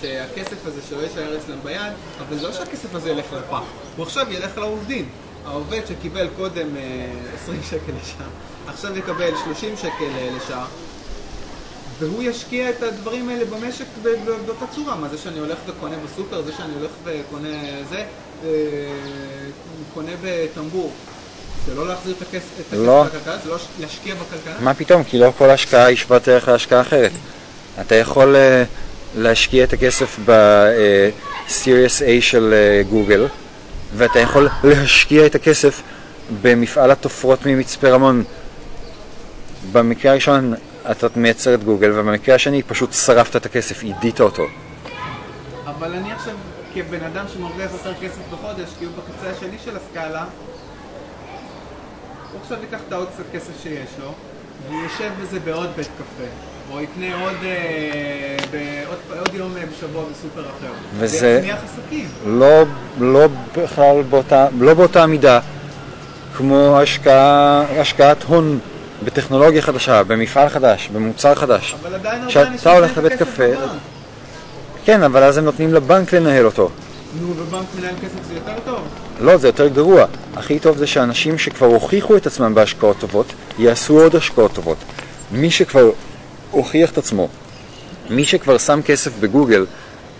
שהכסף הזה שלא יישאר אצלם ביד, אבל זה לא שהכסף הזה ילך לפח, הוא עכשיו ילך לעובדים. העובד שקיבל קודם אה, 20 שקל לשעה, עכשיו יקבל 30 שקל אה, לשעה, והוא ישקיע את הדברים האלה במשק באותה צורה. מה זה שאני הולך וקונה בסופר, זה שאני הולך וקונה זה, אה, קונה בטמבור. זה לא להחזיר את הכסף, לא. לכלכלה, זה לא להשקיע בכלכלה? מה פתאום? כי לא כל השקעה היא שוות ערך להשקעה אחרת. אתה יכול uh, להשקיע את הכסף ב-Series A של uh, גוגל, ואתה יכול להשקיע את הכסף במפעל התופרות ממצפה רמון. במקרה הראשון אתה מייצר את גוגל, ובמקרה השני פשוט שרפת את הכסף, עידית אותו. אבל אני עכשיו, כבן אדם שמרוויח יותר כסף בחודש, כי הוא בקצה השני של הסקאלה, הוא עכשיו ייקח את העוד קצת כסף שיש לו, והוא יושב בזה בעוד בית קפה, או יקנה עוד, אה, בעוד, עוד יום אה, בשבוע בסופר אחר. וזה- זה יצמיח עסקים. לא, לא בכלל באותה, לא באותה מידה כמו השקעה, השקעת הון בטכנולוגיה חדשה, במפעל חדש, במוצר חדש. אבל עדיין הרבה אנשים הולך שמים לבית קפה. כן, אבל אז הם נותנים לבנק לנהל אותו. נו, ובנק מנהל כסף זה יותר טוב. לא, זה יותר גרוע. הכי טוב זה שאנשים שכבר הוכיחו את עצמם בהשקעות טובות, יעשו עוד השקעות טובות. מי שכבר הוכיח את עצמו, מי שכבר שם כסף בגוגל,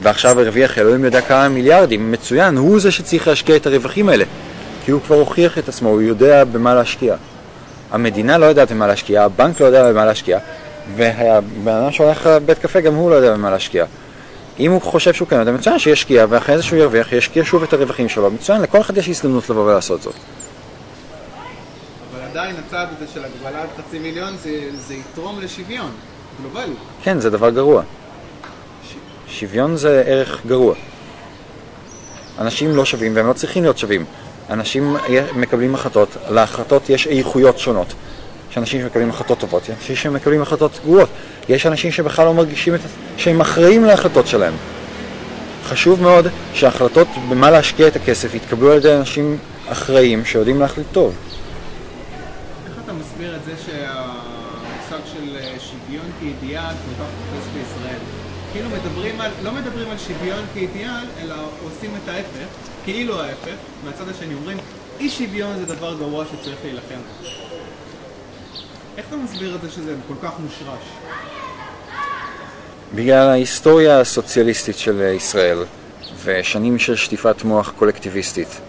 ועכשיו הרוויח אלוהים יודע כמה מיליארדים, מצוין, הוא זה שצריך להשקיע את הרווחים האלה. כי הוא כבר הוכיח את עצמו, הוא יודע במה להשקיע. המדינה לא יודעת במה להשקיע, הבנק לא יודע במה להשקיע, והבן אדם שהולך לבית קפה גם הוא לא יודע במה להשקיע. אם הוא חושב שהוא כן יודע, מצוין שישקיע, ואחרי זה שהוא ירוויח, ישקיע שוב את הרווחים שלו, מצוין, לכל אחד יש הזדמנות לבוא ולעשות זאת. אבל עדיין הצעד הזה של הגבלה עד חצי מיליון זה, זה יתרום לשוויון גלובלי. כן, זה דבר גרוע. ש- שוויון זה ערך גרוע. אנשים לא שווים והם לא צריכים להיות שווים. אנשים מקבלים החלטות, להחלטות יש איכויות שונות. יש אנשים שמקבלים החלטות טובות, יש אנשים שמקבלים החלטות גרועות. יש אנשים שבכלל לא מרגישים את... שהם אחראים להחלטות שלהם. חשוב מאוד שההחלטות במה להשקיע את הכסף יתקבלו על ידי אנשים אחראים שיודעים להחליט טוב. איך אתה מסביר את זה שהמושג של אה, שוויון כאידיאל כל כך תופס בישראל? כאילו מדברים על, לא מדברים על שוויון כאידיאל, אלא עושים את ההפך, כאילו ההפך, מהצד השני אומרים אי שוויון זה דבר גרוע שצריך להילחם. איך אתה מסביר את זה שזה כל כך מושרש? בגלל ההיסטוריה הסוציאליסטית של ישראל ושנים של שטיפת מוח קולקטיביסטית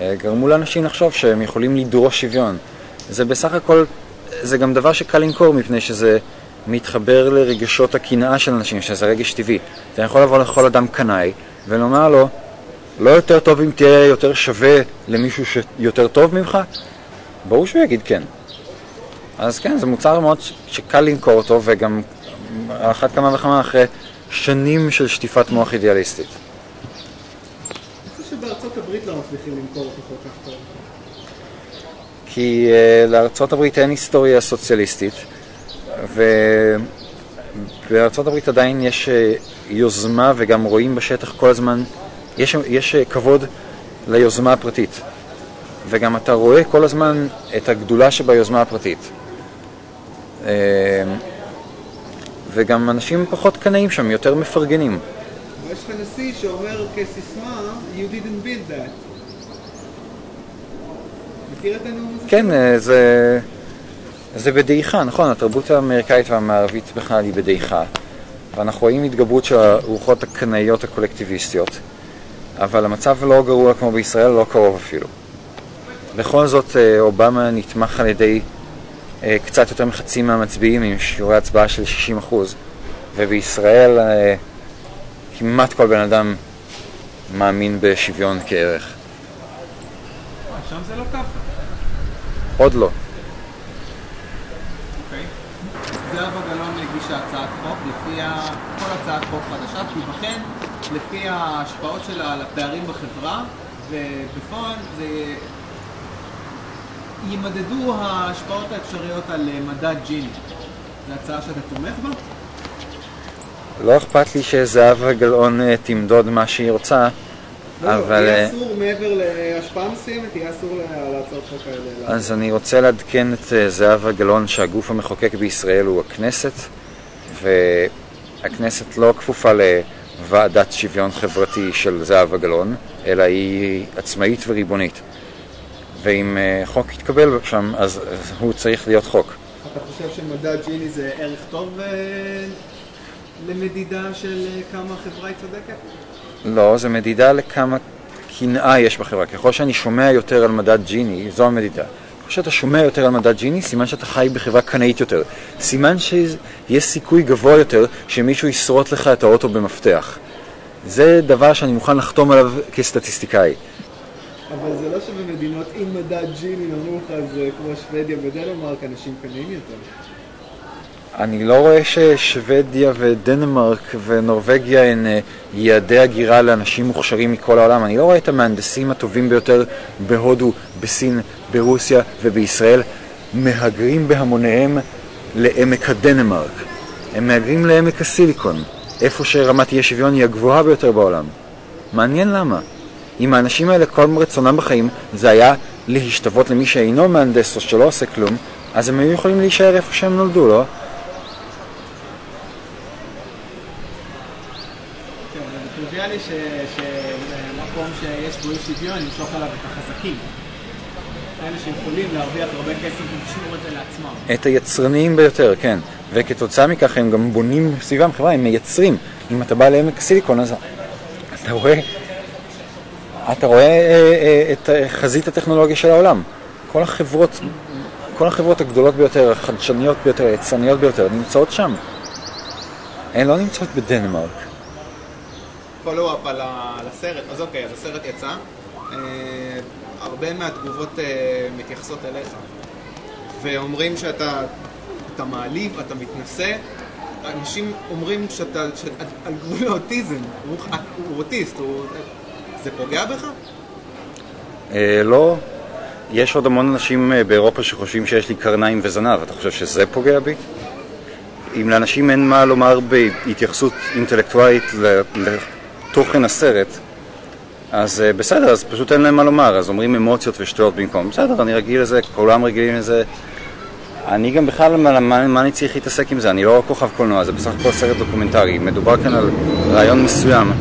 אה, גרמו לאנשים לחשוב שהם יכולים לדרוש שוויון. זה בסך הכל, זה גם דבר שקל למכור מפני שזה מתחבר לרגשות הקנאה של אנשים, שזה רגש טבעי. אתה יכול לבוא לכל אדם קנאי ולומר לו, לא יותר טוב אם תהיה יותר שווה למישהו שיותר טוב ממך? ברור שהוא יגיד כן. אז כן, זה מוצר מאוד שקל למכור אותו, וגם על אחת כמה וכמה אחרי שנים של שטיפת מוח אידיאליסטית. שבארצות הברית לא מצליחים למכור אותו כל כך טוב. כי uh, לארצות הברית אין היסטוריה סוציאליסטית, ובארצות הברית עדיין יש uh, יוזמה וגם רואים בשטח כל הזמן, יש, יש uh, כבוד ליוזמה הפרטית. וגם אתה רואה כל הזמן את הגדולה שביוזמה הפרטית. Uh, וגם אנשים פחות קנאים שם, יותר מפרגנים. ויש לך נשיא שאומר כסיסמה, you didn't build that. מכיר את הנאום הזה? כן, אה, זה, זה בדעיכה, נכון, התרבות האמריקאית והמערבית בכלל היא בדעיכה. ואנחנו רואים התגברות של הרוחות הקנאיות הקולקטיביסטיות, אבל המצב לא גרוע כמו בישראל, לא קרוב אפילו. בכל זאת, אה, אובמה נתמך על ידי קצת יותר מחצי מהמצביעים עם שיעורי הצבעה של 60%, ובישראל כמעט כל בן אדם מאמין בשוויון כערך. שם זה לא ככה. עוד לא. אוקיי. זהבה גלאון הגישה הצעת חוק, לפיה כל הצעת חוק חדשה תיבחן לפי ההשפעות שלה על הפערים בחברה, ובפועל זה יימדדו ההשפעות האפשריות על מדד ג'יני. זו הצעה שאתה תומך בה? לא אכפת לי שזהבה גלאון אה, תמדוד מה שהיא רוצה, לא, אבל... יהיה אה, אסור מעבר להשפעה מסוימת, יהיה אסור להצעות חוק האלה. אז אני רוצה לעדכן את אה, זהבה גלאון שהגוף המחוקק בישראל הוא הכנסת, והכנסת לא כפופה לוועדת שוויון חברתי של זהבה גלאון, אלא היא עצמאית וריבונית. ואם אה, חוק יתקבל שם, אז הוא צריך להיות חוק. אתה חושב שמדד ג'יני זה ערך טוב אה, למדידה של אה, כמה החברה היא צודקת? לא, זה מדידה לכמה קנאה יש בחברה. ככל שאני שומע יותר על מדד ג'יני, זו המדידה. ככל שאתה שומע יותר על מדד ג'יני, סימן שאתה חי בחברה קנאית יותר. סימן שיש סיכוי גבוה יותר שמישהו ישרוט לך את האוטו במפתח. זה דבר שאני מוכן לחתום עליו כסטטיסטיקאי. אבל זה לא שבמדינות עם מדד ג'יני נמוך, אז אה, כמו שוודיה ודנמרק, אנשים קנאים יותר. אני לא רואה ששוודיה ודנמרק ונורבגיה הן אה, יעדי הגירה לאנשים מוכשרים מכל העולם. אני לא רואה את המהנדסים הטובים ביותר בהודו, בסין, ברוסיה ובישראל מהגרים בהמוניהם לעמק הדנמרק. הם מהגרים לעמק הסיליקון, איפה שרמת אי השוויון היא הגבוהה ביותר בעולם. מעניין למה. אם האנשים האלה כל רצונם בחיים זה היה להשתוות למי שאינו מהנדס או שלא עושה כלום, אז הם היו יכולים להישאר איפה שהם נולדו, לא? כן, זה טריוויאלי שמקום שיש בו אי שוויון ימשוך עליו את החזקים. אלה שיכולים להרוויח הרבה כסף ולשמור את זה לעצמם. את היצרניים ביותר, כן. וכתוצאה מכך הם גם בונים סביבם חברה, הם מייצרים. אם אתה בא לעמק הסיליקון, אז אתה רואה, אתה רואה אה, אה, את אה, חזית הטכנולוגיה של העולם. כל החברות, כל החברות הגדולות ביותר, החדשניות ביותר, היצרניות ביותר, נמצאות שם. הן לא נמצאות בדנמרק. פולו-אפ על הסרט, אז אוקיי, אז הסרט יצא. הרבה מהתגובות מתייחסות אליך. ואומרים שאתה אתה מעליב, אתה מתנשא. אנשים אומרים שאתה שאת על גבול האוטיזם. הוא אוטיסט, הוא... זה פוגע בך? אה, לא. יש עוד המון אנשים אה, באירופה שחושבים שיש לי קרניים וזנב. אתה חושב שזה פוגע בי? אם לאנשים אין מה לומר בהתייחסות אינטלקטואלית ל- תוכן הסרט, אז אה, בסדר, אז פשוט אין להם מה לומר, אז אומרים אמוציות ושטויות במקום. בסדר, אני רגיל לזה, כולם רגילים לזה. אני גם בכלל, מה, מה אני צריך להתעסק עם זה? אני לא כוכב קולנוע, זה בסך הכל סרט דוקומנטרי. מדובר כאן על רעיון מסוים.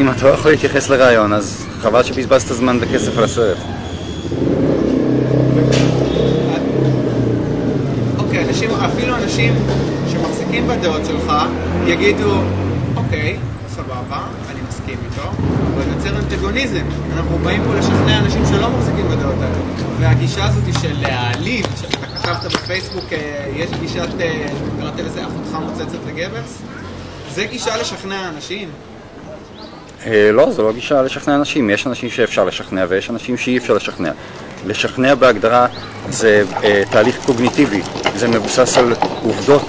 אם אתה לא יכול להתייחס לרעיון, אז חבל שבזבזת זמן וכסף על הסרט. אוקיי, אנשים, אפילו אנשים שמחזיקים בדעות שלך, יגידו, אוקיי, סבבה, אני מסכים איתו, אבל יוצר אנטגוניזם. אנחנו באים פה לשכנע אנשים שלא מחזיקים בדעות האלה. והגישה הזאת של להעליב, שאתה כתבת בפייסבוק, אה, יש גישת, אה, קראת לזה אחותך מוצצת לגבלס? זה גישה לשכנע אנשים. אה, לא, זו לא גישה לשכנע אנשים. יש אנשים שאפשר לשכנע ויש אנשים שאי אפשר לשכנע. לשכנע בהגדרה זה אה, תהליך קוגניטיבי, זה מבוסס על עובדות,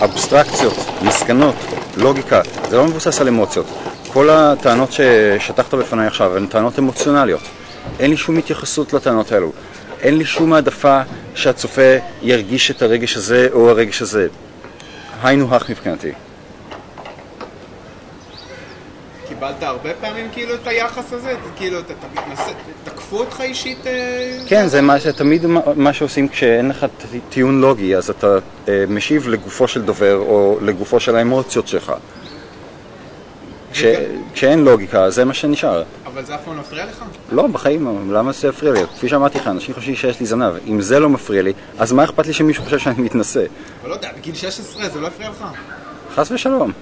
אבסטרקציות, מסקנות, לוגיקה, זה לא מבוסס על אמוציות. כל הטענות ששטחת בפניי עכשיו הן טענות אמוציונליות. אין לי שום התייחסות לטענות האלו. אין לי שום העדפה שהצופה ירגיש את הרגש הזה או הרגש הזה. היינו הך מבחינתי. קיבלת הרבה פעמים כאילו את היחס הזה? כאילו, אתה מתנשא, תקפו אותך אישית? אה, כן, זה מה, תמיד מה- שעושים כשאין לך טיעון לוגי, אז אתה אה, משיב לגופו של דובר או לגופו של האמוציות שלך. כש, כשאין לוגיקה, זה מה שנשאר. אבל זה אף פעם לא מפריע לך? לא, בחיים, למה זה יפריע לי? כפי שאמרתי לך, אנשים חושבים שיש לי זנב. אם זה לא מפריע לי, אז מה אכפת לי שמישהו חושב שאני מתנשא? אבל לא יודע, בגיל 16 זה לא הפריע לך? חס ושלום.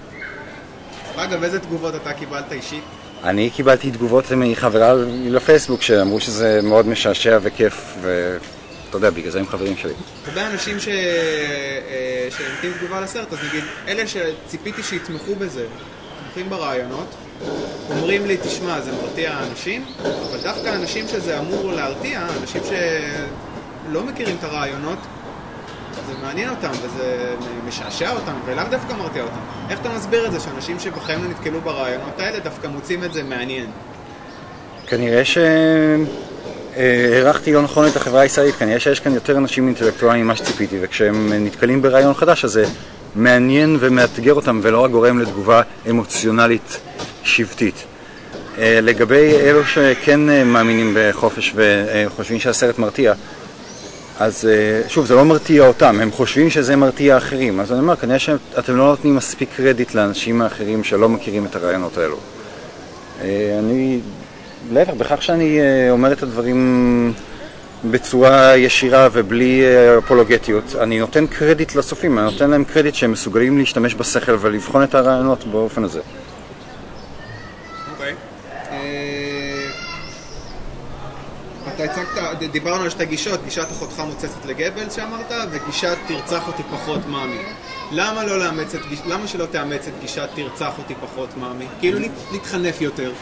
אגב, איזה תגובות אתה קיבלת אישית? אני קיבלתי תגובות מחברה לפייסבוק שאמרו שזה מאוד משעשע וכיף, ואתה יודע, בגלל זה הם חברים שלי. הרבה אנשים ש... אה, תגובה לסרט, אז נגיד, אלה שציפיתי שיתמכו בזה, תומכים ברעיונות, אומרים לי, תשמע, זה מרתיע אנשים, אבל דווקא אנשים שזה אמור להרתיע, אנשים שלא מכירים את הרעיונות, זה מעניין אותם וזה משעשע אותם ולאו דווקא מרתיע אותם. איך אתה מסביר את זה שאנשים שבחיים לא נתקלו ברעיונות האלה דווקא מוצאים את זה מעניין? כנראה שהערכתי לא נכון את החברה הישראלית, כנראה שיש כאן יותר אנשים אינטלקטואליים ממה שציפיתי, וכשהם נתקלים ברעיון חדש אז זה מעניין ומאתגר אותם ולא רק גורם לתגובה אמוציונלית שבטית. אה, לגבי אלו שכן אה, מאמינים בחופש וחושבים שהסרט מרתיע, אז אה, שוב, זה לא מרתיע אותם, הם חושבים שזה מרתיע אחרים. אז אני אומר, כנראה שאתם לא נותנים מספיק קרדיט לאנשים האחרים שלא מכירים את הרעיונות האלו. אה, אני, להפך, בכך שאני אה, אומר את הדברים בצורה ישירה ובלי אפולוגטיות, אני נותן קרדיט לצופים, אני נותן להם קרדיט שהם מסוגלים להשתמש בשכל ולבחון את הרעיונות באופן הזה. אוקיי. אה, אתה הצגת, ד- דיברנו על שתי גישות, גישת אחותך מוצצת לגבלס שאמרת, וגישת תרצח אותי פחות מאמי. למה לא לאמץ את. למה שלא תאמץ את גישת תרצח אותי פחות מאמי? כאילו להת- להתחנף יותר.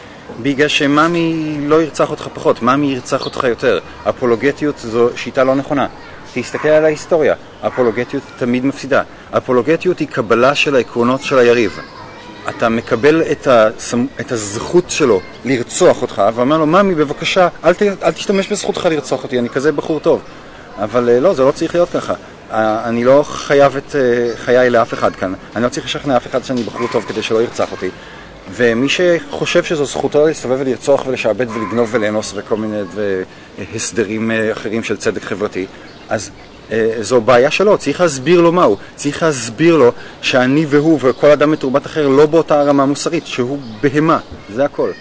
בגלל שמאמי לא ירצח אותך פחות, מאמי ירצח אותך יותר. אפולוגטיות זו שיטה לא נכונה. תסתכל על ההיסטוריה, אפולוגטיות תמיד מפסידה. אפולוגטיות היא קבלה של העקרונות של היריב. אתה מקבל את, הסמ... את הזכות שלו לרצוח אותך, ואומר לו, ממי, בבקשה, אל, ת... אל תשתמש בזכותך לרצוח אותי, אני כזה בחור טוב. אבל אה, לא, זה לא צריך להיות ככה. אה, אני לא חייב את אה, חיי לאף אחד כאן. אני לא צריך לשכנע אף אחד שאני בחור טוב כדי שלא ירצח אותי. ומי שחושב שזו זכותו להסתובב ולרצוח ולשעבד ולגנוב ולאנוס וכל מיני הסדרים אחרים של צדק חברתי, אז זו בעיה שלו, צריך להסביר לו מהו. צריך להסביר לו שאני והוא וכל אדם מתורבת אחר לא באותה רמה מוסרית, שהוא בהמה, זה הכל.